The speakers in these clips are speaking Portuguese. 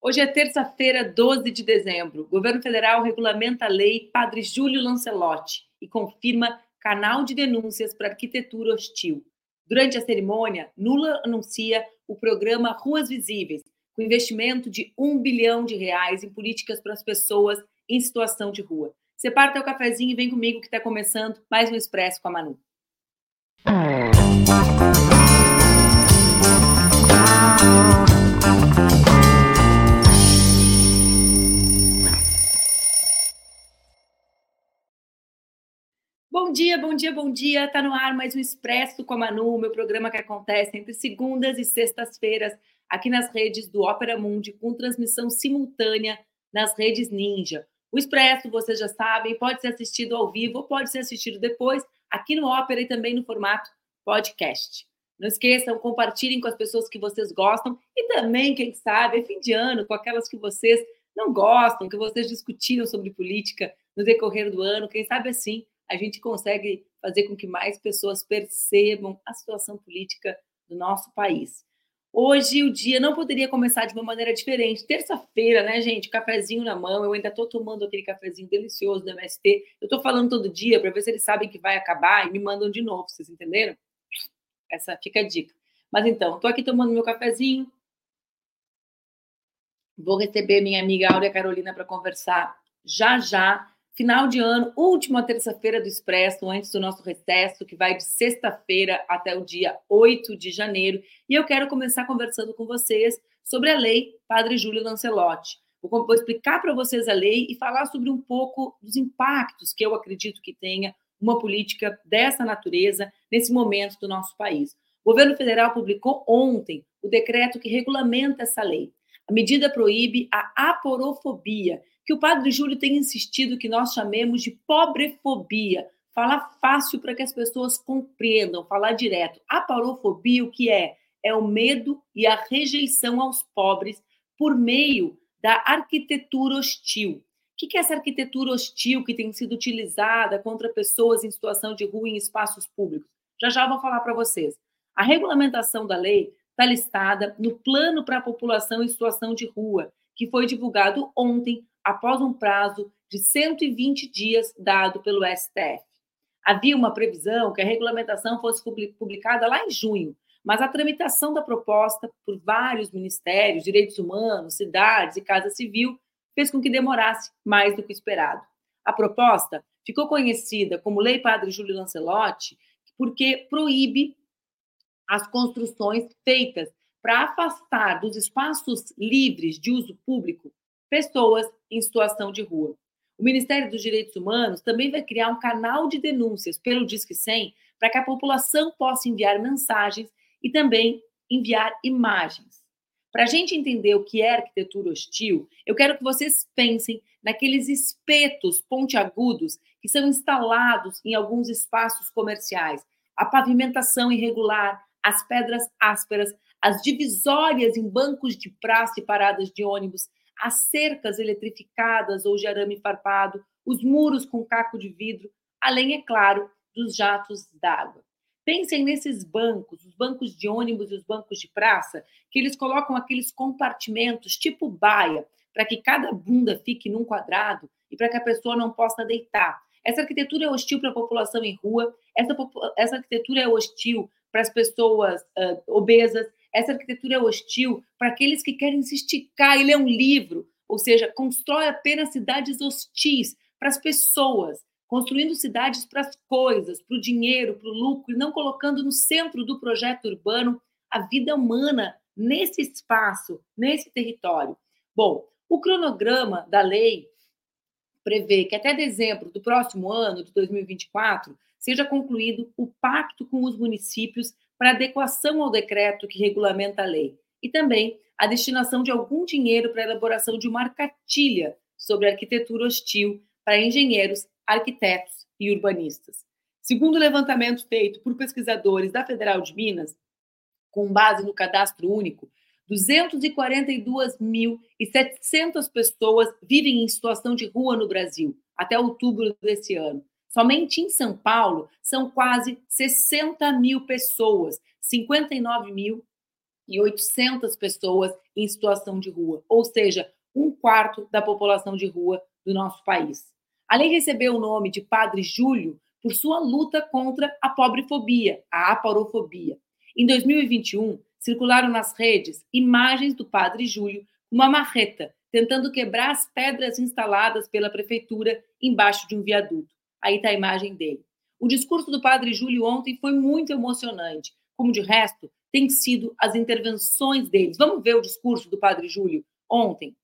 Hoje é terça-feira, 12 de dezembro. O governo federal regulamenta a lei Padre Júlio Lancelotti e confirma canal de denúncias para arquitetura hostil. Durante a cerimônia, Lula anuncia o programa Ruas Visíveis, com investimento de um bilhão de reais em políticas para as pessoas em situação de rua. Separa teu cafezinho e vem comigo que está começando mais um Expresso com a Manu. Bom dia, bom dia, bom dia. Tá no ar mais um Expresso com a Manu, meu programa que acontece entre segundas e sextas-feiras aqui nas redes do Ópera Mundi, com transmissão simultânea nas redes Ninja. O Expresso, vocês já sabem, pode ser assistido ao vivo ou pode ser assistido depois aqui no Ópera e também no formato podcast. Não esqueçam, compartilhem com as pessoas que vocês gostam e também, quem sabe, é fim de ano, com aquelas que vocês não gostam, que vocês discutiram sobre política no decorrer do ano. Quem sabe assim a gente consegue fazer com que mais pessoas percebam a situação política do nosso país. Hoje o dia não poderia começar de uma maneira diferente. Terça-feira, né, gente? Cafezinho na mão. Eu ainda estou tomando aquele cafezinho delicioso do MST. Eu estou falando todo dia para ver se eles sabem que vai acabar e me mandam de novo. Vocês entenderam? Essa fica a dica. Mas então, estou aqui tomando meu cafezinho. Vou receber minha amiga Áurea Carolina para conversar já já Final de ano, última terça-feira do Expresso, antes do nosso recesso, que vai de sexta-feira até o dia 8 de janeiro. E eu quero começar conversando com vocês sobre a lei Padre Júlio Lancelotti. Vou, vou explicar para vocês a lei e falar sobre um pouco dos impactos que eu acredito que tenha uma política dessa natureza nesse momento do nosso país. O governo federal publicou ontem o decreto que regulamenta essa lei. A medida proíbe a aporofobia, que o padre Júlio tem insistido que nós chamemos de pobrefobia. Falar fácil para que as pessoas compreendam, falar direto. A parofobia, o que é? É o medo e a rejeição aos pobres por meio da arquitetura hostil. O que é essa arquitetura hostil que tem sido utilizada contra pessoas em situação de rua em espaços públicos? Já já vou falar para vocês. A regulamentação da lei está listada no Plano para a População em Situação de Rua, que foi divulgado ontem após um prazo de 120 dias dado pelo STF. Havia uma previsão que a regulamentação fosse publicada lá em junho, mas a tramitação da proposta por vários ministérios, direitos humanos, cidades e Casa Civil, fez com que demorasse mais do que esperado. A proposta ficou conhecida como Lei Padre Júlio Lancelotti porque proíbe as construções feitas para afastar dos espaços livres de uso público pessoas em situação de rua. O Ministério dos Direitos Humanos também vai criar um canal de denúncias pelo Disque 100 para que a população possa enviar mensagens e também enviar imagens. Para a gente entender o que é arquitetura hostil, eu quero que vocês pensem naqueles espetos pontiagudos que são instalados em alguns espaços comerciais, a pavimentação irregular, as pedras ásperas, as divisórias em bancos de praça e paradas de ônibus, as cercas eletrificadas ou de arame farpado, os muros com caco de vidro, além, é claro, dos jatos d'água. Pensem nesses bancos, os bancos de ônibus e os bancos de praça, que eles colocam aqueles compartimentos tipo baia, para que cada bunda fique num quadrado e para que a pessoa não possa deitar. Essa arquitetura é hostil para a população em rua, essa, essa arquitetura é hostil para as pessoas uh, obesas, essa arquitetura é hostil para aqueles que querem se esticar e ler um livro, ou seja, constrói apenas cidades hostis para as pessoas, construindo cidades para as coisas, para o dinheiro, para o lucro, e não colocando no centro do projeto urbano a vida humana nesse espaço, nesse território. Bom, o cronograma da lei prevê que até dezembro do próximo ano, de 2024, seja concluído o pacto com os municípios para adequação ao decreto que regulamenta a lei e também a destinação de algum dinheiro para a elaboração de uma cartilha sobre arquitetura hostil para engenheiros, arquitetos e urbanistas. Segundo o levantamento feito por pesquisadores da Federal de Minas, com base no cadastro único, 242.700 pessoas vivem em situação de rua no Brasil até outubro desse ano. Somente em São Paulo são quase 60 mil pessoas, 59 mil e 800 pessoas em situação de rua, ou seja, um quarto da população de rua do nosso país. A lei recebeu o nome de Padre Júlio por sua luta contra a pobrefobia, a aparofobia. Em 2021, circularam nas redes imagens do Padre Júlio com uma marreta, tentando quebrar as pedras instaladas pela prefeitura embaixo de um viaduto. Aí está a imagem dele. O discurso do Padre Júlio ontem foi muito emocionante, como de resto têm sido as intervenções deles. Vamos ver o discurso do Padre Júlio ontem.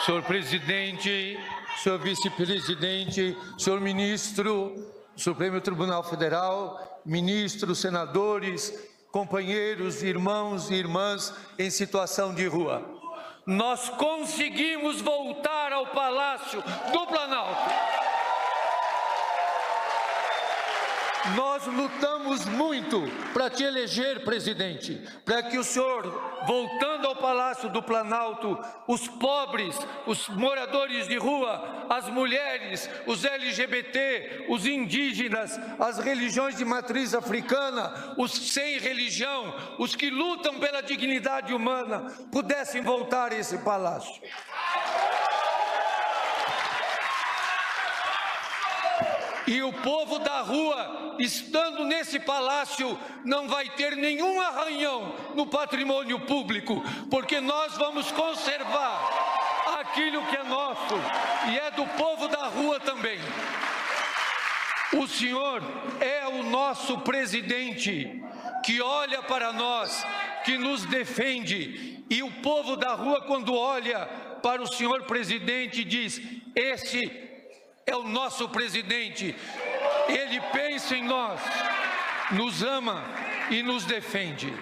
Senhor presidente, senhor vice-presidente, senhor ministro do Supremo Tribunal Federal, ministros, senadores, companheiros, irmãos e irmãs em situação de rua. Nós conseguimos voltar ao Palácio do Planalto. Nós lutamos muito para te eleger presidente, para que o senhor, voltando ao Palácio do Planalto, os pobres, os moradores de rua, as mulheres, os LGBT, os indígenas, as religiões de matriz africana, os sem religião, os que lutam pela dignidade humana, pudessem voltar a esse palácio. E o povo da rua, estando nesse palácio, não vai ter nenhum arranhão no patrimônio público, porque nós vamos conservar aquilo que é nosso e é do povo da rua também. O Senhor é o nosso presidente que olha para nós, que nos defende, e o povo da rua, quando olha para o senhor presidente, diz: Esse é o nosso presidente. Ele pensa em nós, nos ama e nos defende.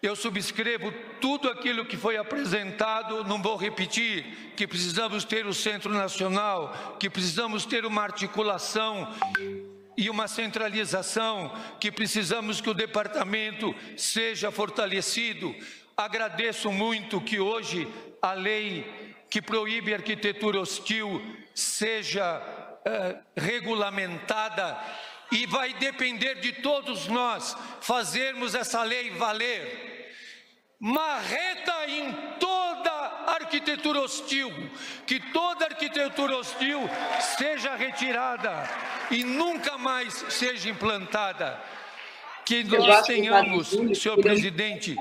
Eu subscrevo tudo aquilo que foi apresentado, não vou repetir, que precisamos ter o Centro Nacional, que precisamos ter uma articulação e uma centralização, que precisamos que o departamento seja fortalecido. Agradeço muito que hoje a lei que proíbe arquitetura hostil seja uh, regulamentada e vai depender de todos nós fazermos essa lei valer. Marreta em toda arquitetura hostil, que toda arquitetura hostil seja retirada e nunca mais seja implantada. Que nós tenhamos, senhor presidente.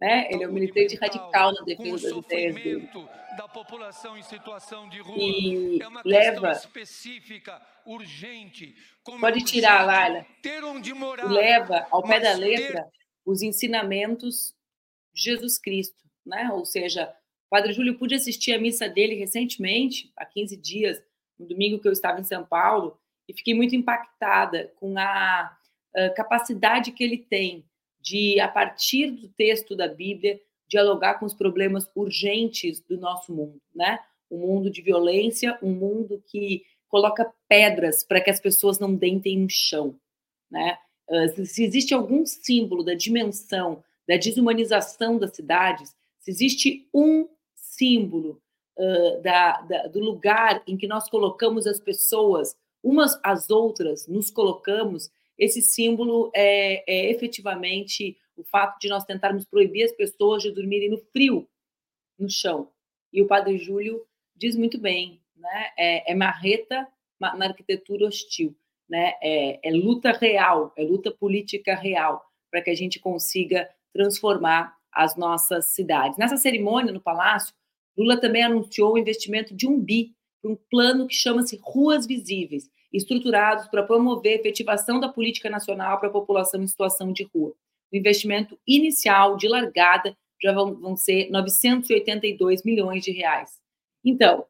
Né? Ele é um militante radical na defesa das ideias dele. Da população em situação de rua. E é leva. específica, urgente. Pode tirar, Laila. Morar. Leva ao pé da letra ter... os ensinamentos de Jesus Cristo, né? Ou seja, o Padre Júlio pude assistir a missa dele recentemente, há 15 dias, no domingo que eu estava em São Paulo, e fiquei muito impactada com a, a capacidade que ele tem de, a partir do texto da Bíblia, dialogar com os problemas urgentes do nosso mundo, né? Um mundo de violência, um mundo que coloca pedras para que as pessoas não dentem no chão, né? Se existe algum símbolo da dimensão da desumanização das cidades, se existe um símbolo uh, da, da, do lugar em que nós colocamos as pessoas umas às outras, nos colocamos, esse símbolo é, é efetivamente o fato de nós tentarmos proibir as pessoas de dormirem no frio, no chão. E o Padre Júlio diz muito bem, né? É, é marreta na arquitetura hostil, né? É, é luta real, é luta política real para que a gente consiga transformar as nossas cidades. Nessa cerimônia no Palácio, Lula também anunciou o investimento de um bi para um plano que chama-se Ruas Visíveis, estruturados para promover a efetivação da política nacional para a população em situação de rua. O investimento inicial de largada já vão, vão ser 982 milhões de reais. Então,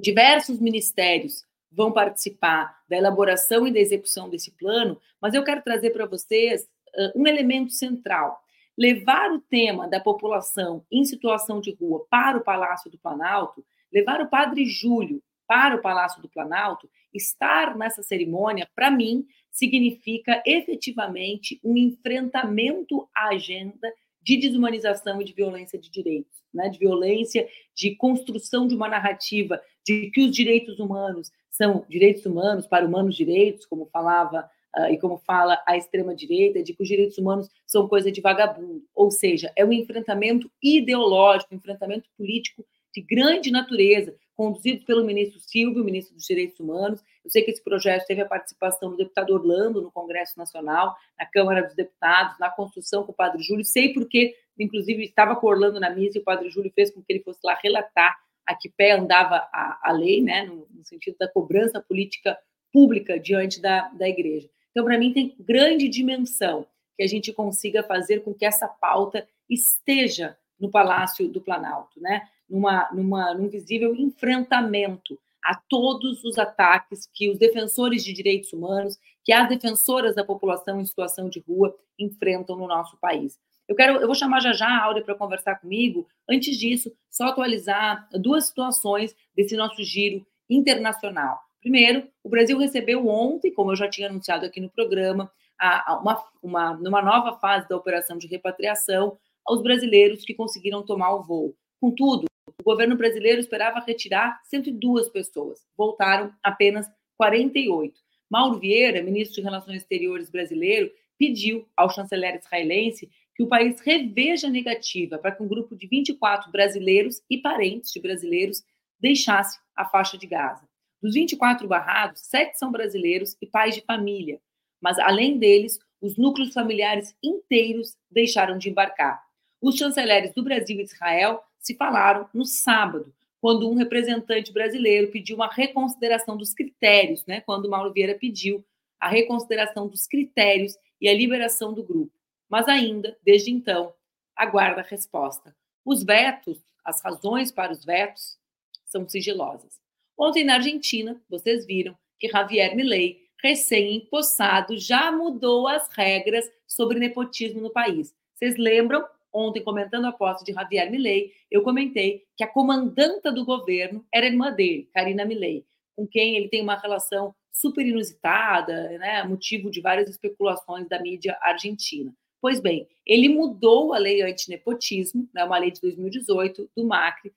diversos ministérios vão participar da elaboração e da execução desse plano, mas eu quero trazer para vocês uh, um elemento central. Levar o tema da população em situação de rua para o Palácio do Planalto, levar o Padre Júlio para o Palácio do Planalto, estar nessa cerimônia, para mim, significa efetivamente um enfrentamento à agenda de desumanização e de violência de direitos, né? de violência, de construção de uma narrativa de que os direitos humanos são direitos humanos para humanos direitos, como falava uh, e como fala a extrema-direita, de que os direitos humanos são coisa de vagabundo. Ou seja, é um enfrentamento ideológico, um enfrentamento político de grande natureza, conduzido pelo ministro Silvio, ministro dos Direitos Humanos. Eu sei que esse projeto teve a participação do deputado Orlando no Congresso Nacional, na Câmara dos Deputados, na construção com o padre Júlio. Sei porque, inclusive, estava com o Orlando na missa e o padre Júlio fez com que ele fosse lá relatar a que pé andava a, a lei, né, no, no sentido da cobrança política pública diante da, da igreja. Então, para mim, tem grande dimensão que a gente consiga fazer com que essa pauta esteja no Palácio do Planalto, né? Numa, numa, num visível enfrentamento a todos os ataques que os defensores de direitos humanos, que as defensoras da população em situação de rua enfrentam no nosso país. Eu quero, eu vou chamar já já a Áurea para conversar comigo. Antes disso, só atualizar duas situações desse nosso giro internacional. Primeiro, o Brasil recebeu ontem, como eu já tinha anunciado aqui no programa, a, a uma, uma, numa nova fase da operação de repatriação, aos brasileiros que conseguiram tomar o voo. Contudo, governo brasileiro esperava retirar 102 pessoas, voltaram apenas 48. Mauro Vieira, ministro de Relações Exteriores brasileiro, pediu ao chanceler israelense que o país reveja a negativa para que um grupo de 24 brasileiros e parentes de brasileiros deixasse a faixa de Gaza. Dos 24 barrados, sete são brasileiros e pais de família, mas além deles, os núcleos familiares inteiros deixaram de embarcar. Os chanceleres do Brasil e Israel se falaram no sábado, quando um representante brasileiro pediu uma reconsideração dos critérios, né? Quando Mauro Vieira pediu a reconsideração dos critérios e a liberação do grupo. Mas ainda, desde então, aguarda a resposta. Os vetos, as razões para os vetos, são sigilosas. Ontem, na Argentina, vocês viram que Javier Milei, recém-empossado, já mudou as regras sobre nepotismo no país. Vocês lembram? Ontem, comentando a posse de Javier Milei, eu comentei que a comandanta do governo era irmã dele, Karina Milei, com quem ele tem uma relação super inusitada, né, motivo de várias especulações da mídia argentina. Pois bem, ele mudou a lei antinepotismo, né, uma lei de 2018 do Macri,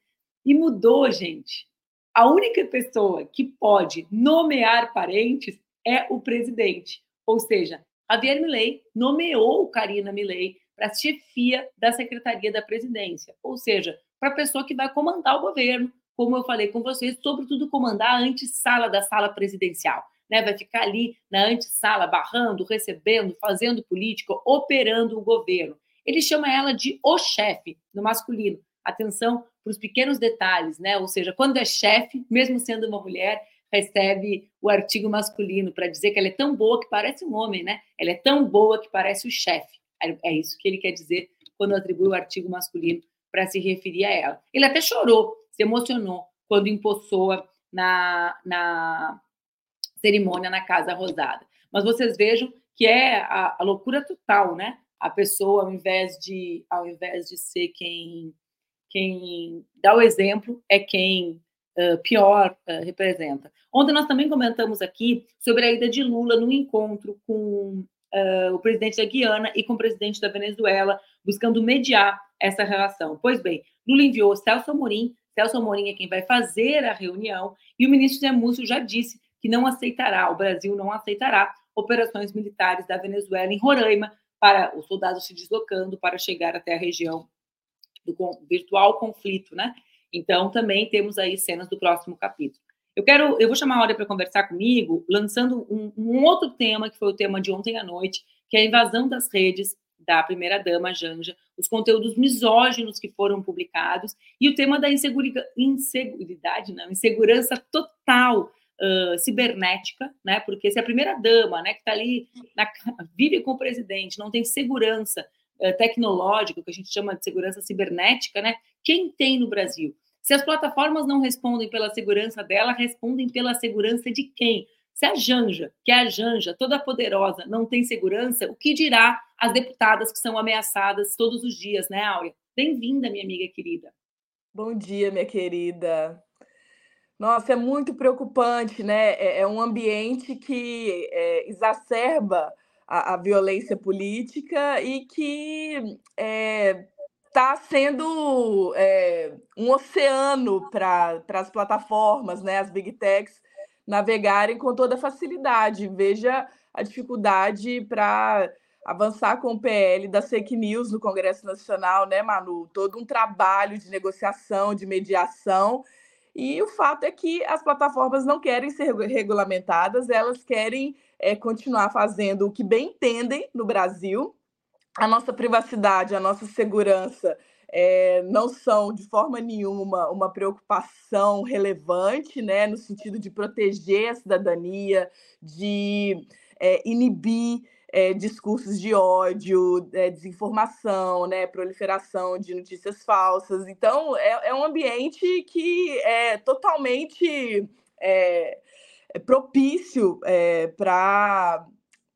e mudou, gente, a única pessoa que pode nomear parentes é o presidente. Ou seja, Javier Milei nomeou Karina Milei para a chefia da Secretaria da Presidência, ou seja, para a pessoa que vai comandar o governo, como eu falei com vocês, sobretudo comandar a antessala da sala presidencial. Né? Vai ficar ali na antessala, barrando, recebendo, fazendo política, operando o governo. Ele chama ela de o chefe, no masculino. Atenção para os pequenos detalhes, né? Ou seja, quando é chefe, mesmo sendo uma mulher, recebe o artigo masculino para dizer que ela é tão boa que parece um homem, né? Ela é tão boa que parece o chefe. É, é isso que ele quer dizer quando atribui o artigo masculino para se referir a ela. Ele até chorou, se emocionou quando empossou na, na cerimônia na Casa Rosada. Mas vocês vejam que é a, a loucura total, né? A pessoa, ao invés de, ao invés de ser quem quem dá o exemplo é quem uh, pior uh, representa. Ontem nós também comentamos aqui sobre a ida de Lula no encontro com uh, o presidente da Guiana e com o presidente da Venezuela, buscando mediar essa relação. Pois bem, Lula enviou Celso Amorim, Celso Amorim é quem vai fazer a reunião, e o ministro Zé Múcio já disse que não aceitará, o Brasil não aceitará operações militares da Venezuela em Roraima para os soldados se deslocando para chegar até a região do virtual conflito, né? Então, também temos aí cenas do próximo capítulo. Eu quero, eu vou chamar a Olha para conversar comigo, lançando um, um, outro tema, que foi o tema de ontem à noite, que é a invasão das redes da primeira-dama Janja, os conteúdos misóginos que foram publicados e o tema da inseguridade, não, insegurança total uh, cibernética, né? Porque se a primeira-dama, né, que está ali, na, vive com o presidente, não tem segurança eh, tecnológico, que a gente chama de segurança cibernética, né? Quem tem no Brasil? Se as plataformas não respondem pela segurança dela, respondem pela segurança de quem? Se a Janja, que é a Janja, toda poderosa, não tem segurança, o que dirá as deputadas que são ameaçadas todos os dias, né, Áurea? Bem-vinda, minha amiga querida. Bom dia, minha querida. Nossa, é muito preocupante, né? É, é um ambiente que é, exacerba a, a violência política e que é, tá sendo é, um oceano para as plataformas, né, as big techs, navegarem com toda facilidade. Veja a dificuldade para avançar com o PL das fake news no Congresso Nacional, né, Manu? Todo um trabalho de negociação, de mediação. E o fato é que as plataformas não querem ser regulamentadas, elas querem é, continuar fazendo o que bem entendem no Brasil. A nossa privacidade, a nossa segurança é, não são de forma nenhuma uma preocupação relevante, né, no sentido de proteger a cidadania, de é, inibir é, discursos de ódio, desinformação, né, proliferação de notícias falsas. Então, é, é um ambiente que é totalmente propício para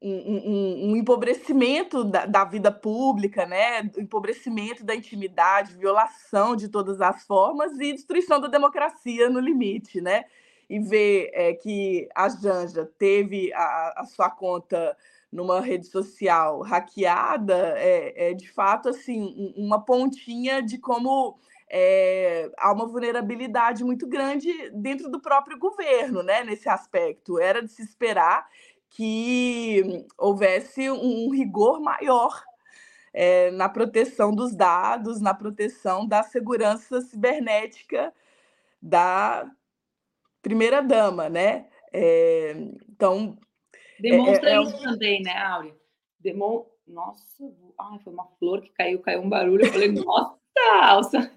um, um, um, empobrecimento da, da, vida pública, né? empobrecimento da intimidade, violação de todas as formas e destruição da democracia no limite. Né? E ver é, que a Janja teve a, a, sua conta numa rede social hackeada é, é de fato assim uma pontinha de como é, há uma vulnerabilidade muito grande dentro do próprio governo, né? Nesse aspecto, era de se esperar que houvesse um rigor maior é, na proteção dos dados, na proteção da segurança cibernética da primeira dama, né? É, então demonstra é, é, isso também, né, Áurea? Demon... Nossa, ai, foi uma flor que caiu, caiu um barulho. Eu falei, nossa, Alça.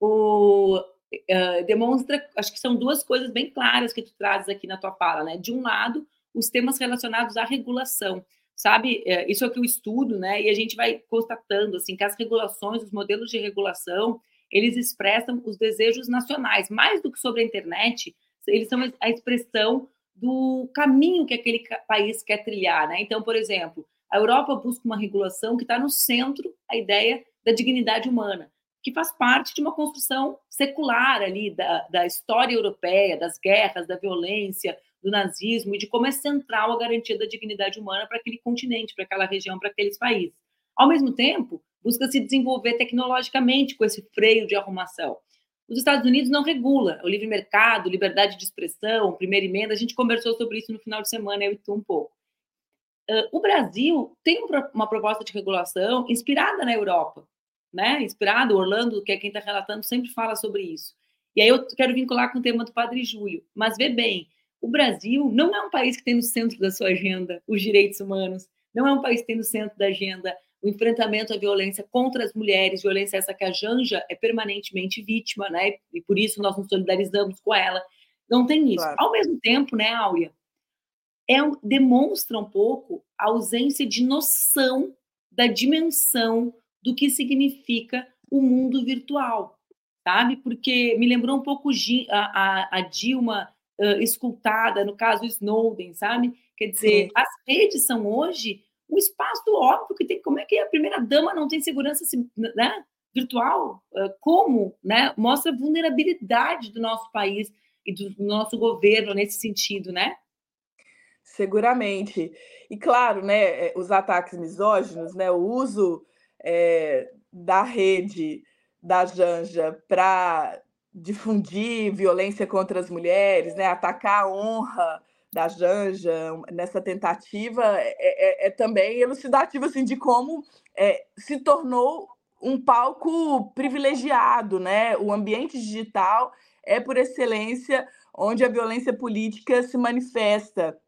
O, uh, demonstra, acho que são duas coisas bem claras que tu trazes aqui na tua fala, né? De um lado, os temas relacionados à regulação. Sabe, é, isso é o que eu estudo, né? E a gente vai constatando assim que as regulações, os modelos de regulação, eles expressam os desejos nacionais, mais do que sobre a internet, eles são a expressão do caminho que aquele país quer trilhar, né? Então, por exemplo, a Europa busca uma regulação que está no centro a ideia da dignidade humana, que faz parte de uma construção secular ali da, da história europeia, das guerras, da violência, do nazismo e de como é central a garantia da dignidade humana para aquele continente, para aquela região, para aqueles países. Ao mesmo tempo, busca se desenvolver tecnologicamente com esse freio de arrumação. Os Estados Unidos não regula o livre mercado, liberdade de expressão, primeira emenda. A gente conversou sobre isso no final de semana, eu e tu um pouco. O Brasil tem uma proposta de regulação inspirada na Europa, né? Inspirado, Orlando, que é quem está relatando, sempre fala sobre isso. E aí eu quero vincular com o tema do Padre Júlio. Mas vê bem, o Brasil não é um país que tem no centro da sua agenda os direitos humanos, não é um país que tem no centro da agenda o enfrentamento à violência contra as mulheres, violência essa que a Janja é permanentemente vítima, né? E por isso nós nos solidarizamos com ela. Não tem isso. Claro. Ao mesmo tempo, né, Áurea, é, demonstra um pouco a ausência de noção da dimensão do que significa o mundo virtual, sabe? Porque me lembrou um pouco a, a, a Dilma uh, escutada, no caso Snowden, sabe? Quer dizer, as redes são hoje um espaço óbvio que tem. Como é que a primeira dama não tem segurança né, virtual? Uh, como? Né? Mostra a vulnerabilidade do nosso país e do nosso governo nesse sentido, né? Seguramente. E claro, né, os ataques misóginos, né, o uso é, da rede da Janja para difundir violência contra as mulheres, né, atacar a honra da Janja nessa tentativa é, é, é também elucidativo assim, de como é, se tornou um palco privilegiado, né? O ambiente digital é por excelência onde a violência política se manifesta.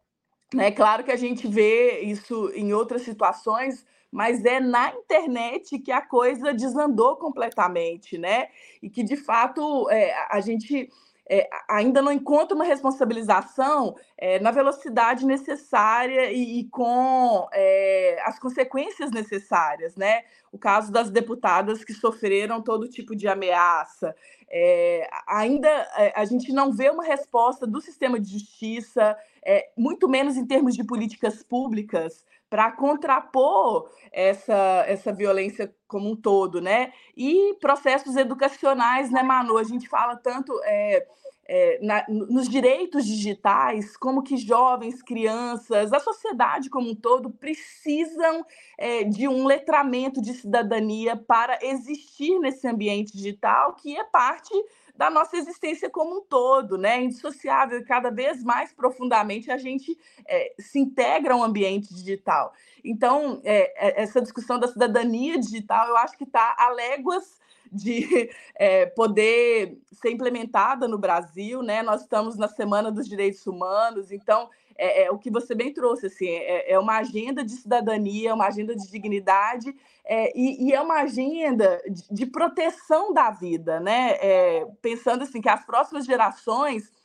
É claro que a gente vê isso em outras situações, mas é na internet que a coisa desandou completamente, né? E que, de fato, é, a gente é, ainda não encontra uma responsabilização é, na velocidade necessária e, e com é, as consequências necessárias, né? O caso das deputadas que sofreram todo tipo de ameaça. É, ainda é, a gente não vê uma resposta do sistema de justiça, é, muito menos em termos de políticas públicas, para contrapor essa, essa violência como um todo, né? E processos educacionais, né, Manu? A gente fala tanto é, é, na, nos direitos digitais, como que jovens, crianças, a sociedade como um todo precisam é, de um letramento de cidadania para existir nesse ambiente digital, que é parte da nossa existência como um todo, né? Indissociável, cada vez mais profundamente a gente é, se integra ao ambiente digital. Então, é, essa discussão da cidadania digital, eu acho que está a léguas de é, poder ser implementada no Brasil, né? Nós estamos na Semana dos Direitos Humanos, então é, é o que você bem trouxe, assim, é, é, uma agenda de cidadania, uma agenda de dignidade é, e, e, é uma agenda de, de, proteção da vida, né? É, pensando assim que as próximas gerações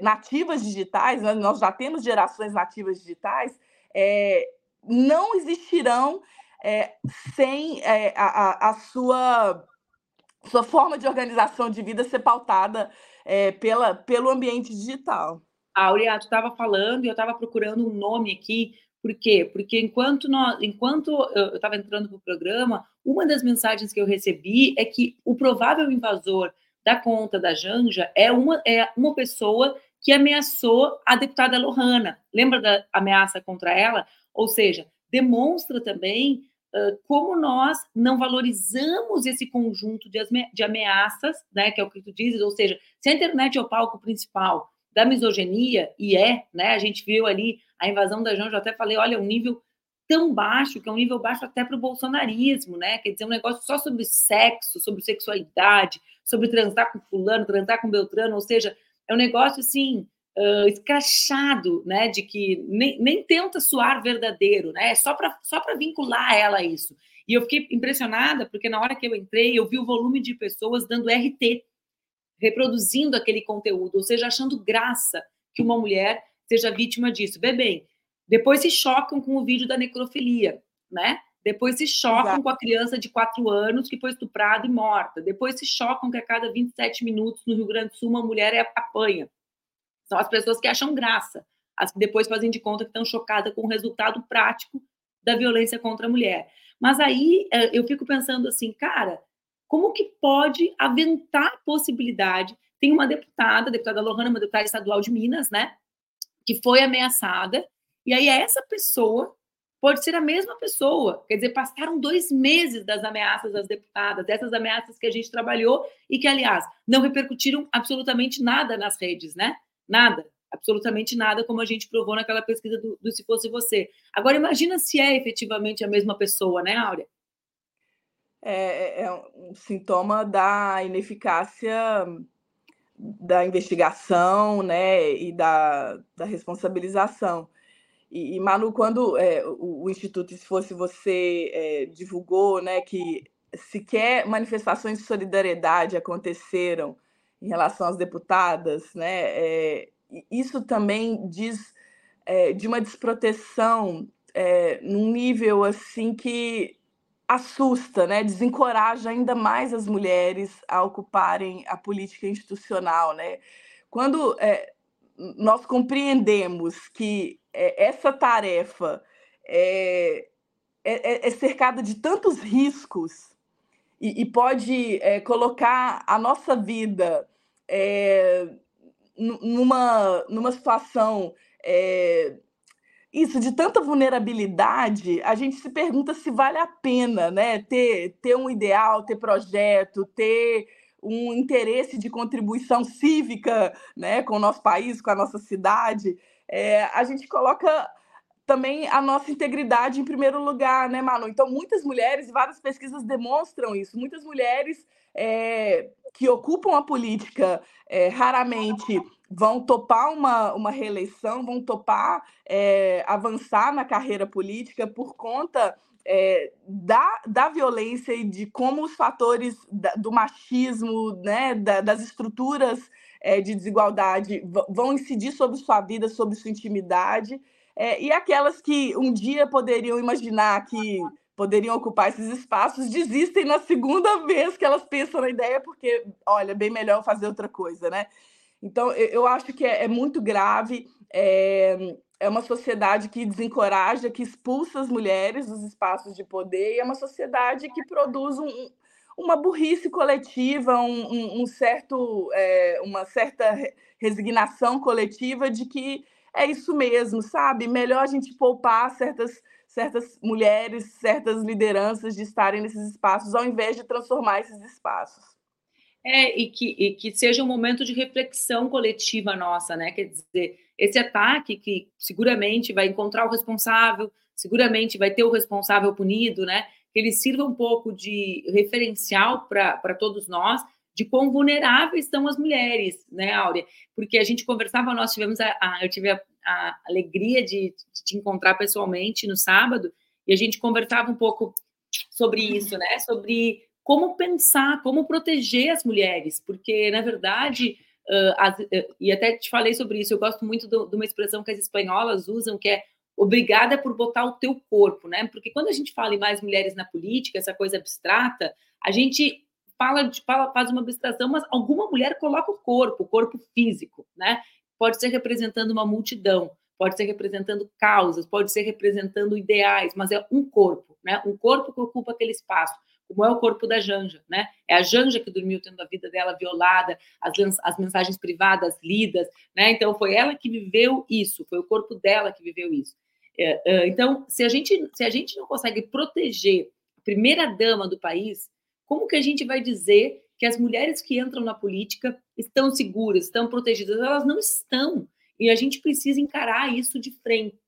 nativas digitais, né? nós já temos gerações nativas digitais, não existirão sem a, a, a sua sua forma de organização de vida ser pautada é, pela, pelo ambiente digital. Aurea, tu estava falando e eu estava procurando um nome aqui. Por quê? Porque enquanto, nós, enquanto eu estava entrando para o programa, uma das mensagens que eu recebi é que o provável invasor da conta da Janja é uma, é uma pessoa que ameaçou a deputada Lohana. Lembra da ameaça contra ela? Ou seja, demonstra também como nós não valorizamos esse conjunto de, de ameaças, né, que é o que tu dizes, ou seja, se a internet é o palco principal da misoginia, e é, né, a gente viu ali a invasão da João, eu até falei, olha, um nível tão baixo, que é um nível baixo até para o bolsonarismo, né, quer dizer, um negócio só sobre sexo, sobre sexualidade, sobre transar com fulano, transar com beltrano, ou seja, é um negócio, assim, uh, escrachado, né, de que nem, nem tenta soar verdadeiro, né, é só para só vincular ela a isso. E eu fiquei impressionada, porque na hora que eu entrei, eu vi o volume de pessoas dando RT, reproduzindo aquele conteúdo, ou seja, achando graça que uma mulher seja vítima disso. Bebê, depois se chocam com o vídeo da necrofilia, né? Depois se chocam Exato. com a criança de 4 anos que foi estuprada e morta. Depois se chocam que a cada 27 minutos no Rio Grande do Sul uma mulher é apanha. São as pessoas que acham graça, as que depois fazem de conta que estão chocadas com o resultado prático da violência contra a mulher. Mas aí é, eu fico pensando assim, cara, como que pode aventar a possibilidade? Tem uma deputada, a deputada Lohana, uma deputada estadual de Minas, né? Que foi ameaçada, e aí essa pessoa pode ser a mesma pessoa. Quer dizer, passaram dois meses das ameaças das deputadas, dessas ameaças que a gente trabalhou e que, aliás, não repercutiram absolutamente nada nas redes, né? Nada, absolutamente nada, como a gente provou naquela pesquisa do, do Se Fosse Você. Agora, imagina se é efetivamente a mesma pessoa, né, Áurea? É, é, é um sintoma da ineficácia da investigação né, e da, da responsabilização. E, e, Manu, quando é, o, o, Instituto Se Fosse Você é, divulgou né, que sequer manifestações de solidariedade aconteceram em relação às deputadas, né? É, isso também diz é, de uma desproteção é, num nível assim que assusta, né? Desencoraja ainda mais as mulheres a ocuparem a política institucional, né? Quando é, nós compreendemos que é, essa tarefa é, é, é cercada de tantos riscos e, e pode é, colocar a nossa vida é, numa, numa situação é, isso de tanta vulnerabilidade, a gente se pergunta se vale a pena né, ter, ter um ideal, ter projeto, ter um interesse de contribuição cívica né, com o nosso país, com a nossa cidade. É, a gente coloca também a nossa integridade em primeiro lugar, né, Manu? Então, muitas mulheres, várias pesquisas demonstram isso, muitas mulheres é, que ocupam a política é, raramente vão topar uma, uma reeleição, vão topar é, avançar na carreira política por conta é, da, da violência e de como os fatores da, do machismo, né, da, das estruturas é, de desigualdade vão incidir sobre sua vida, sobre sua intimidade. E aquelas que um dia poderiam imaginar que poderiam ocupar esses espaços desistem na segunda vez que elas pensam na ideia, porque, olha, bem melhor fazer outra coisa, né? Então, eu acho que é, é muito grave. É, é uma sociedade que desencoraja, que expulsa as mulheres dos espaços de poder, e é uma sociedade que produz um, uma burrice coletiva, um, um, certo, é, uma certa resignação coletiva de que é isso mesmo, sabe? Melhor a gente poupar certas, certas mulheres, certas lideranças de estarem nesses espaços, ao invés de transformar esses espaços. É, e que, e que seja um momento de reflexão coletiva nossa, né? Quer dizer, esse ataque que seguramente vai encontrar o responsável, seguramente vai ter o responsável punido, né? Que ele sirva um pouco de referencial para todos nós de quão vulneráveis estão as mulheres, né, Áurea? Porque a gente conversava, nós tivemos a, a eu tive a, a alegria de, de, te encontrar pessoalmente no sábado e a gente conversava um pouco sobre isso, né? Sobre como pensar, como proteger as mulheres, porque na verdade uh, as, uh, e até te falei sobre isso. Eu gosto muito do, de uma expressão que as espanholas usam, que é obrigada por botar o teu corpo, né? Porque quando a gente fala em mais mulheres na política, essa coisa abstrata, a gente fala, fala faz uma abstração, mas alguma mulher coloca o corpo, o corpo físico, né? Pode ser representando uma multidão, pode ser representando causas, pode ser representando ideais, mas é um corpo, né? Um corpo que ocupa aquele espaço como é o corpo da Janja, né? É a Janja que dormiu tendo a vida dela violada, as, as mensagens privadas lidas, né? Então foi ela que viveu isso, foi o corpo dela que viveu isso. É, é, então, se a gente se a gente não consegue proteger a primeira dama do país, como que a gente vai dizer que as mulheres que entram na política estão seguras, estão protegidas? Elas não estão. E a gente precisa encarar isso de frente,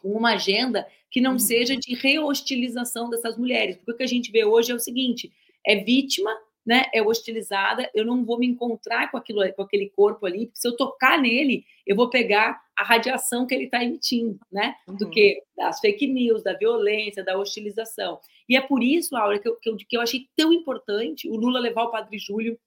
com uma agenda que não uhum. seja de rehostilização dessas mulheres. Porque o que a gente vê hoje é o seguinte: é vítima, né? É hostilizada, eu não vou me encontrar com aquilo, com aquele corpo ali, porque se eu tocar nele, eu vou pegar a radiação que ele está emitindo, né? Do uhum. que das fake news, da violência, da hostilização. E é por isso, Aura, que eu, que eu, que eu achei tão importante o Lula levar o Padre Júlio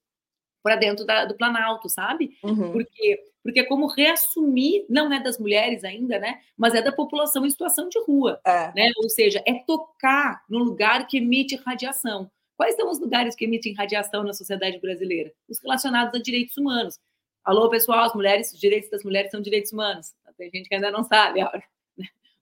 para dentro da, do Planalto, sabe? Uhum. Porque porque é como reassumir, não é das mulheres ainda, né? Mas é da população em situação de rua, é. né? Ou seja, é tocar no lugar que emite radiação. Quais são os lugares que emitem radiação na sociedade brasileira? Os relacionados a direitos humanos. Alô, pessoal, as mulheres, os direitos das mulheres são direitos humanos. Tem gente que ainda não sabe, olha.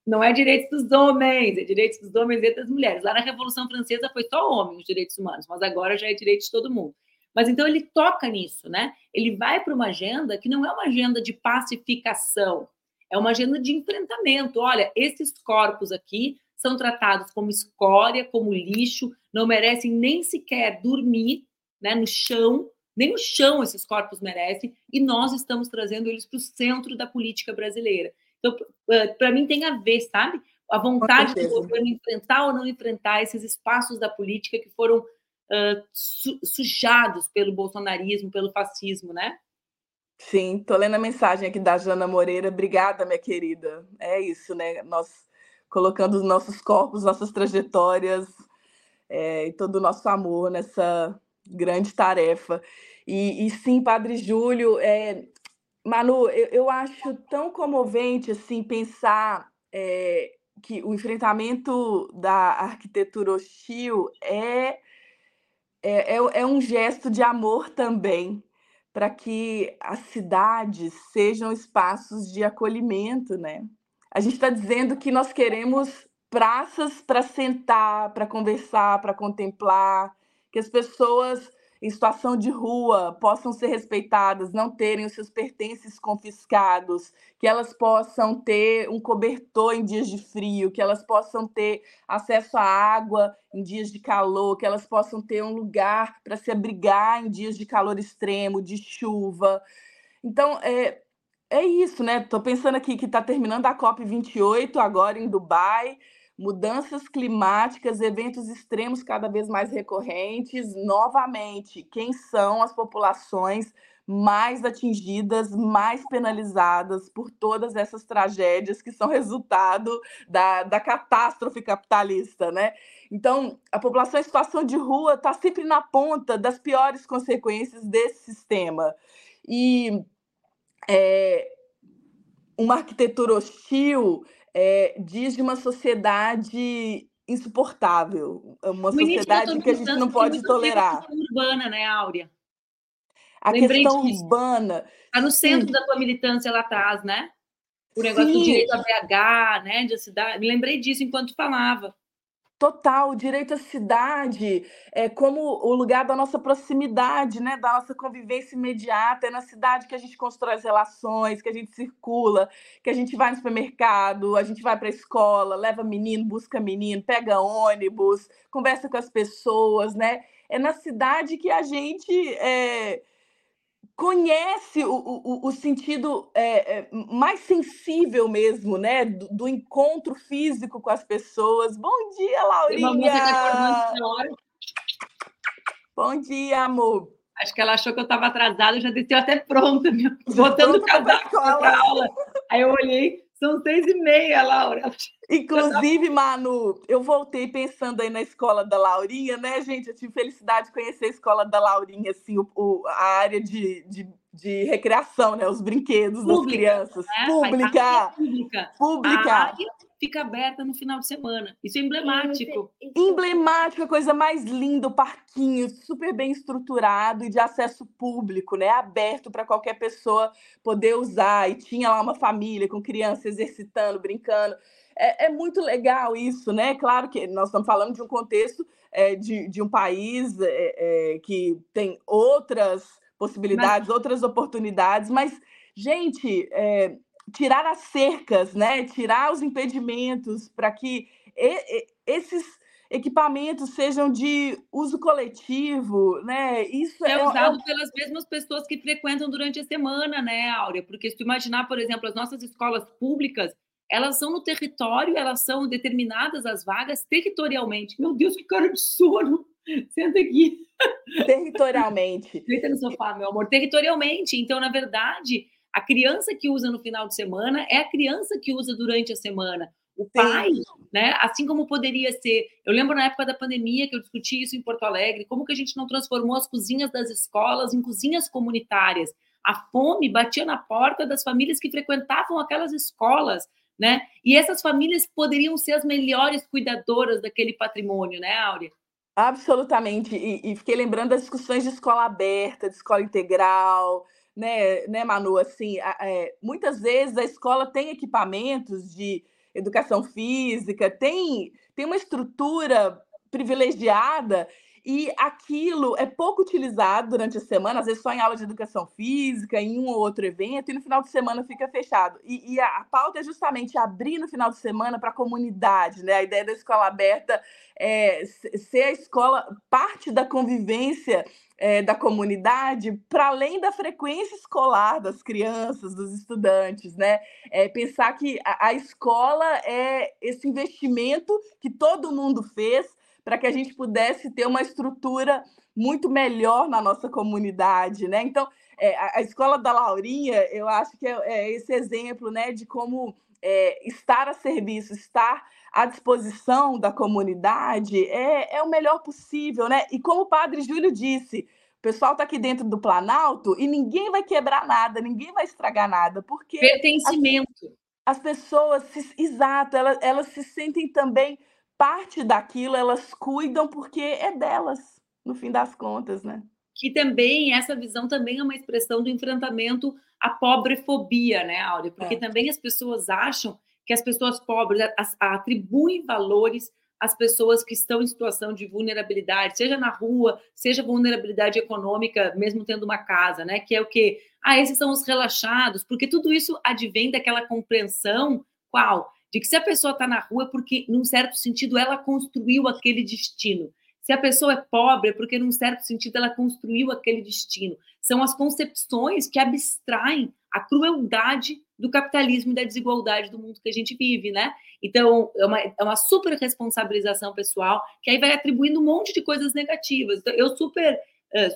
Não é direitos dos homens, é direitos dos homens e das mulheres. Lá na Revolução Francesa foi só homem os direitos humanos, mas agora já é direito de todo mundo. Mas então ele toca nisso, né? Ele vai para uma agenda que não é uma agenda de pacificação, é uma agenda de enfrentamento. Olha, esses corpos aqui são tratados como escória, como lixo, não merecem nem sequer dormir né, no chão, nem no chão esses corpos merecem, e nós estamos trazendo eles para o centro da política brasileira. Então, para mim, tem a ver, sabe? A vontade do governo enfrentar ou não enfrentar esses espaços da política que foram uh, su sujados pelo bolsonarismo, pelo fascismo, né? Sim, tô lendo a mensagem aqui da Jana Moreira. Obrigada, minha querida. É isso, né? Nós colocando os nossos corpos, nossas trajetórias é, e todo o nosso amor nessa grande tarefa. E, e sim, Padre Júlio, é, Manu, eu, eu, acho tão comovente assim pensar é, que o enfrentamento da arquitetura hostil é é, é, é um gesto de amor também para que as cidades sejam espaços de acolhimento, né? A gente está dizendo que nós queremos praças para sentar, para conversar, para contemplar, que as pessoas em situação de rua possam ser respeitadas, não terem os seus pertences confiscados, que elas possam ter um cobertor em dias de frio, que elas possam ter acesso à água em dias de calor, que elas possam ter um lugar para se abrigar em dias de calor extremo, de chuva. Então, é, é isso, né? Estou pensando aqui que está terminando a COP28 agora em Dubai mudanças climáticas, eventos extremos cada vez mais recorrentes. Novamente, quem são as populações mais atingidas, mais penalizadas por todas essas tragédias que são resultado da, da catástrofe capitalista, né? Então, a população em situação de rua está sempre na ponta das piores consequências desse sistema. E é, uma arquitetura hostil é, diz de uma sociedade insuportável, uma sociedade que a gente não pode tolerar. urbana, né, Áurea? A Lembrei questão disso. urbana. Está no centro sim. da tua militância lá atrás, né? O negócio sim. do direito a BH, né? De cidade. Me lembrei disso enquanto falava. Total, o direito à cidade é como o lugar da nossa proximidade, né? Da nossa convivência imediata. É na cidade que a gente constrói as relações, que a gente circula, que a gente vai no supermercado, a gente vai para a escola, leva menino, busca menino, pega ônibus, conversa com as pessoas, né? É na cidade que a gente é, conhece o, o, o sentido é, é, mais sensível mesmo, né? Do, do, encontro físico com as pessoas. Bom dia, Laurinha! Bom dia, amor. Acho que ela achou que eu estava atrasada, já desceu até pronta, botando o casaco para aula. Aí eu olhei, são seis e meia, Laura. Inclusive, Manu, eu voltei pensando aí na escola da Laurinha, né, gente? Eu tive felicidade de conhecer a escola da Laurinha, assim, o, o a área de, de, de, recreação, né? Os brinquedos pública, das crianças. Né? Pública. Pública. Pública. A área fica aberta no final de semana. Isso é emblemático. Emblemático, a coisa mais linda, o parquinho, super bem estruturado e de acesso público, né? Aberto para qualquer pessoa poder usar. E tinha lá uma família com criança exercitando, brincando. É, é, muito legal isso, né? Claro que nós estamos falando de um contexto é, de, de um país é, é que tem outras possibilidades, mas... outras oportunidades, mas, gente, é, tirar as cercas, né? Tirar os impedimentos para que e, e, esses equipamentos sejam de uso coletivo, né? Isso é, é usado é... pelas mesmas pessoas que frequentam durante a semana, né, Áurea? Porque se tu imaginar, por exemplo, as nossas escolas públicas, elas são no território, elas são determinadas as vagas territorialmente. Meu Deus, que cara de sono! Senta aqui. Territorialmente. Senta no sofá, meu amor. Territorialmente. Então, na verdade, a criança que usa no final de semana é a criança que usa durante a semana. O pai, Sim. né? Assim como poderia ser. Eu lembro na época da pandemia que eu discuti isso em Porto Alegre, como que a gente não transformou as cozinhas das escolas em cozinhas comunitárias. A fome batia na porta das famílias que frequentavam aquelas escolas né? E essas famílias poderiam ser as melhores cuidadoras daquele patrimônio, né, Áurea? Absolutamente. E, e, fiquei lembrando das discussões de escola aberta, de escola integral, né, né Manu? Assim, é, muitas vezes a escola tem equipamentos de educação física, tem, tem uma estrutura privilegiada e aquilo é pouco utilizado durante a semana, às vezes só em aula de educação física, em um ou outro evento, e no final de semana fica fechado. E, e a, a, pauta é justamente abrir no final de semana para a comunidade, né? A ideia da escola aberta é ser a escola parte da convivência é, da comunidade, para além da frequência escolar das crianças, dos estudantes, né? É, pensar que a, a escola é esse investimento que todo mundo fez para que a gente pudesse ter uma estrutura muito melhor na nossa comunidade, né? Então, é, a, escola da Laurinha, eu acho que é, é esse exemplo, né, de como é, estar a serviço, estar à disposição da comunidade é, é o melhor possível, né? E como o Padre Júlio disse, o pessoal está aqui dentro do Planalto e ninguém vai quebrar nada, ninguém vai estragar nada, porque pertencimento. As, as pessoas, se, exato, elas, elas se sentem também parte daquilo elas cuidam porque é delas, no fim das contas, né? Que também, essa visão também é uma expressão do enfrentamento à pobrefobia, né, Áurea? Porque é. também as pessoas acham que as pessoas pobres atribuem valores às pessoas que estão em situação de vulnerabilidade, seja na rua, seja vulnerabilidade econômica, mesmo tendo uma casa, né? Que é o que? Ah, esses são os relaxados, porque tudo isso advém daquela compreensão qual? De que se a pessoa está na rua é porque, num certo sentido, ela construiu aquele destino. Se a pessoa é pobre, é porque, num certo sentido, ela construiu aquele destino. São as concepções que abstraem a crueldade do capitalismo e da desigualdade do mundo que a gente vive, né? Então, é uma, é uma super responsabilização pessoal que aí vai atribuindo um monte de coisas negativas. Então, eu super,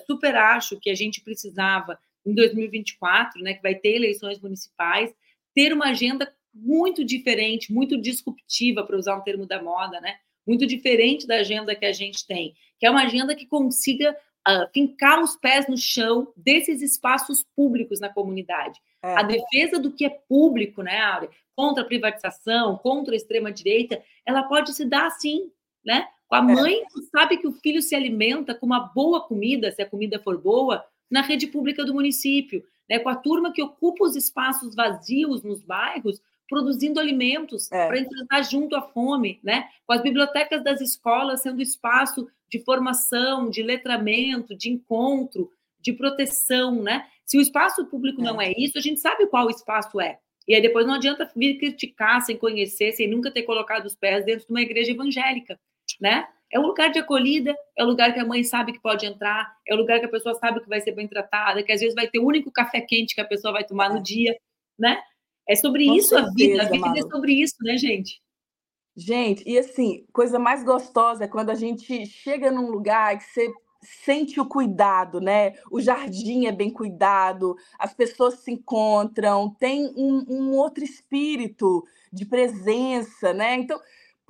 super acho que a gente precisava, em 2024, né, que vai ter eleições municipais, ter uma agenda muito diferente, muito disruptiva, para usar um termo da moda, né? Muito diferente da agenda que a gente tem, que é uma agenda que consiga uh, fincar os pés no chão desses espaços públicos na comunidade. É. A defesa do que é público, né, Áurea? Contra a privatização, contra a extrema-direita, ela pode se dar assim, né? Com a é. mãe que sabe que o filho se alimenta com uma boa comida, se a comida for boa, na rede pública do município, né? Com a turma que ocupa os espaços vazios nos bairros, produzindo alimentos é. para enfrentar junto a fome, né? Com as bibliotecas das escolas sendo espaço de formação, de letramento, de encontro, de proteção, né? Se o espaço público é. não é isso, a gente sabe qual espaço é. E aí depois não adianta vir criticar sem conhecer, sem nunca ter colocado os pés dentro de uma igreja evangélica, né? É um lugar de acolhida, é o um lugar que a mãe sabe que pode entrar, é o um lugar que a pessoa sabe que vai ser bem tratada, que às vezes vai ter o único café quente que a pessoa vai tomar no é. dia, né? É sobre Com isso certeza, a vida, a vida Malu. é sobre isso, né, gente? Gente, e assim, coisa mais gostosa é quando a gente chega num lugar que você sente o cuidado, né? O jardim é bem cuidado, as pessoas se encontram, tem um, um outro espírito de presença, né? Então,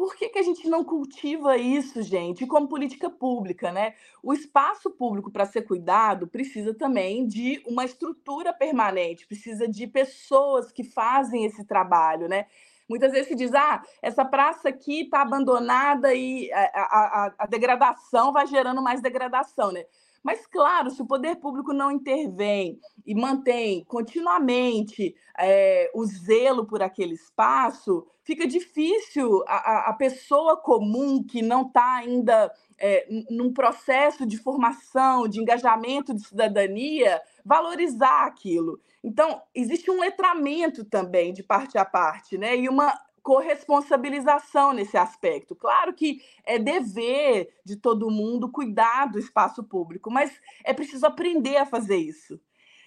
por que, que a gente não cultiva isso, gente? como política pública, né? O espaço público para ser cuidado precisa também de uma estrutura permanente, precisa de pessoas que fazem esse trabalho, né? Muitas vezes se diz, ah, essa praça aqui está abandonada e a, a, a, degradação vai gerando mais degradação, né? Mas, claro, se o poder público não intervém e mantém continuamente é, o zelo por aquele espaço, fica difícil a, a pessoa comum que não está ainda é, num processo de formação, de engajamento de cidadania, valorizar aquilo. Então, existe um letramento também de parte a parte, né? E uma corresponsabilização nesse aspecto. Claro que é dever de todo mundo cuidar do espaço público, mas é preciso aprender a fazer isso.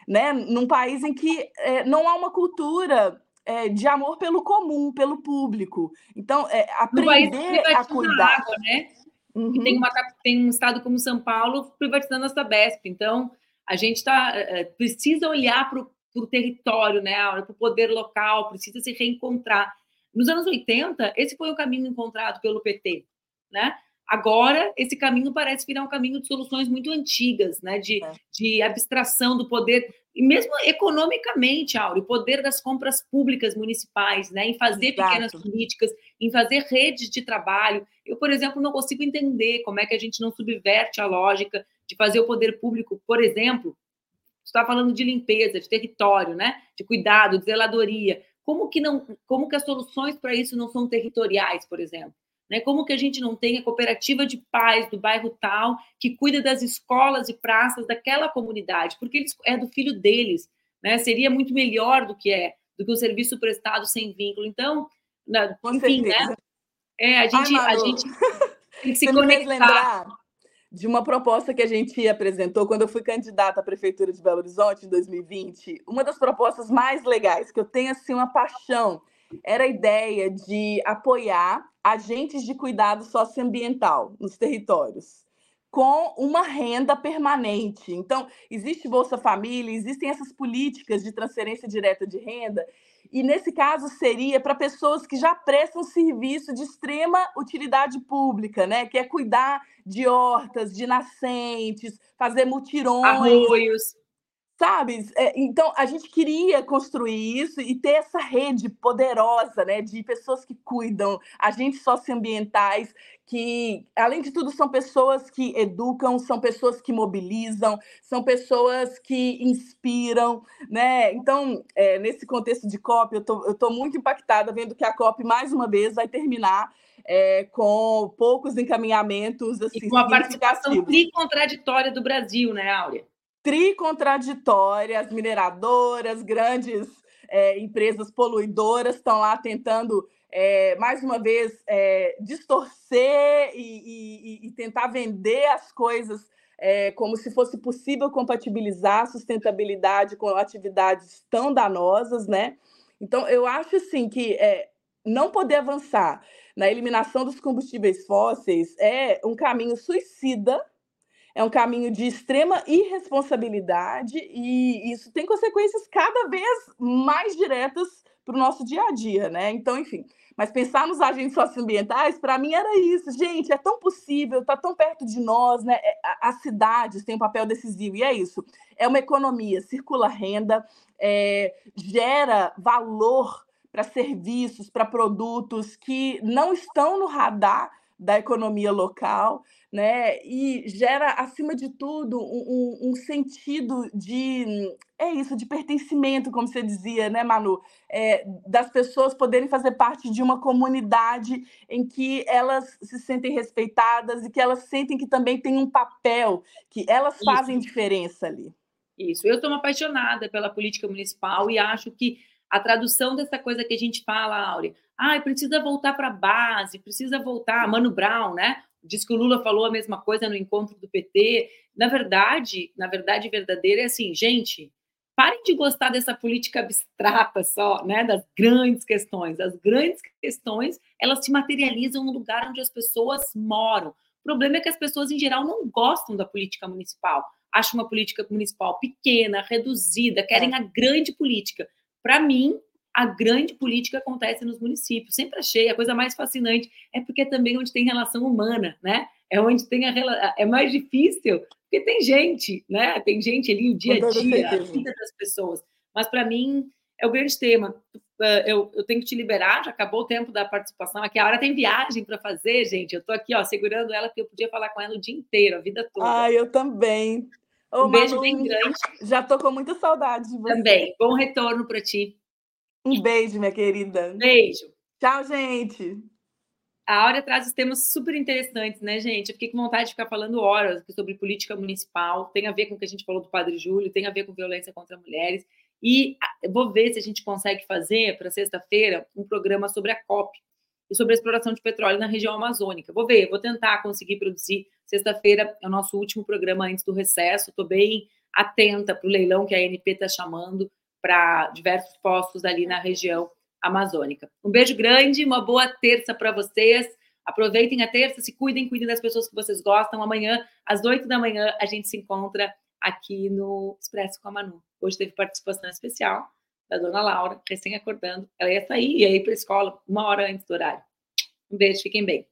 Né? Num país em que é, não há uma cultura é, de amor pelo comum, pelo público. Então, é, aprender a cuidar. Água, né? Uhum. Tem, uma, tem um estado como São Paulo privatizando a Sabesp. Então, a gente tá, é, é, precisa olhar para o território, né, para o poder local, precisa se reencontrar. Nos anos 80, esse foi o caminho encontrado pelo PT, né? Agora, esse caminho parece virar um caminho de soluções muito antigas, né? De, é. de abstração do poder, e mesmo economicamente, Auro, o poder das compras públicas municipais, né? Em fazer Exato. pequenas políticas, em fazer redes de trabalho. Eu, por exemplo, não consigo entender como é que a gente não subverte a lógica de fazer o poder público, por exemplo, está falando de limpeza, de território, né? De cuidado, de zeladoria. Como que não, como que as soluções para isso não são territoriais, por exemplo? Né? Como que a gente não tem a cooperativa de pais do bairro tal que cuida das escolas e praças daquela comunidade, porque eles, é do filho deles, né? Seria muito melhor do que é, do que o serviço prestado sem vínculo. Então, na, enfim, né? É, a gente, Ai, a gente tem que se Você conectar de uma proposta que a gente apresentou quando eu fui candidata à prefeitura de Belo Horizonte em 2020. Uma das propostas mais legais que eu tenho assim uma paixão era a ideia de apoiar agentes de cuidado socioambiental nos territórios com uma renda permanente. Então, existe Bolsa Família, existem essas políticas de transferência direta de renda e nesse caso seria para pessoas que já prestam serviço de extrema utilidade pública, né? Que é cuidar de hortas, de nascentes, fazer mutirões. Arroios. Sabe? É, então, a gente queria construir isso e ter essa rede poderosa, né? De pessoas que cuidam, agentes socioambientais que, além de tudo, são pessoas que educam, são pessoas que mobilizam, são pessoas que inspiram, né? Então, é, nesse contexto de COP, eu estou muito impactada vendo que a COP, mais uma vez, vai terminar é, com poucos encaminhamentos. Assim, e com a participação tri-contraditória do Brasil, né, Áurea? Tri-contraditória, as mineradoras, grandes é, empresas poluidoras estão lá tentando é, mais uma vez, é, distorcer e, e, e, tentar vender as coisas como se fosse possível compatibilizar a sustentabilidade com atividades tão danosas, né? Então, eu acho assim que não poder avançar na eliminação dos combustíveis fósseis é um caminho suicida, é um caminho de extrema irresponsabilidade e isso tem consequências cada vez mais diretas para o nosso dia a dia, né? Então, enfim, mas pensar nos agentes socioambientais, para mim, era isso. Gente, é tão possível, está tão perto de nós, né? É, as cidades têm um papel decisivo, e é isso. É uma economia, circula renda, é, gera valor para serviços, para produtos que não estão no radar da economia local, né? E gera, acima de tudo, um, um, sentido de é isso, de pertencimento, como você dizia, né, Manu? É, das pessoas poderem fazer parte de uma comunidade em que elas se sentem respeitadas e que elas sentem que também tem um papel, que elas isso. fazem diferença ali. Isso. Eu estou apaixonada pela política municipal e acho que a tradução dessa coisa que a gente fala, Áurea, ah, precisa voltar para a base, precisa voltar, Mano Brown, né? Diz que o Lula falou a mesma coisa no encontro do PT. Na verdade, na verdade verdadeira é assim, gente, parem de gostar dessa política abstrata só, né, das grandes questões. As grandes questões, elas se materializam no lugar onde as pessoas moram. O problema é que as pessoas em geral não gostam da política municipal. Acham uma política municipal pequena, reduzida, querem a grande política. Para mim, a grande política acontece nos municípios. Sempre achei a coisa mais fascinante é porque é também onde tem relação humana, né? É onde tem a é mais difícil, porque tem gente, né? Tem gente ali o dia a dia, a vida das pessoas. Mas para mim é o grande tema. Eu, eu, tenho que te liberar, já acabou o tempo da participação aqui. A hora tem viagem para fazer, gente. Eu estou aqui, ó, segurando ela, porque eu podia falar com ela o dia inteiro, a vida toda. Ah, eu também. Um beijo bem grande. Já tô com muita saudade de você. Também. Bom retorno para ti. Um beijo, minha querida. Beijo. Tchau, gente. A Áurea traz os temas super interessantes, né, gente? Eu fiquei com vontade de ficar falando horas sobre política municipal. Tem a ver com o que a gente falou do Padre Júlio, tem a ver com violência contra mulheres. E vou ver se a gente consegue fazer para sexta-feira um programa sobre a COP e sobre a exploração de petróleo na região amazônica. Vou ver, vou tentar conseguir produzir. Sexta-feira é o nosso último programa antes do recesso. Estou bem atenta para o leilão que a ANP está chamando para diversos postos ali na região amazônica. Um beijo grande, uma boa terça para vocês. Aproveitem a terça, se cuidem, cuidem das pessoas que vocês gostam. Amanhã, às oito da manhã, a gente se encontra aqui no Expresso com a Manu. Hoje teve participação especial da dona Laura, recém acordando. Ela ia sair e ir para a escola uma hora antes do horário. Um beijo, fiquem bem.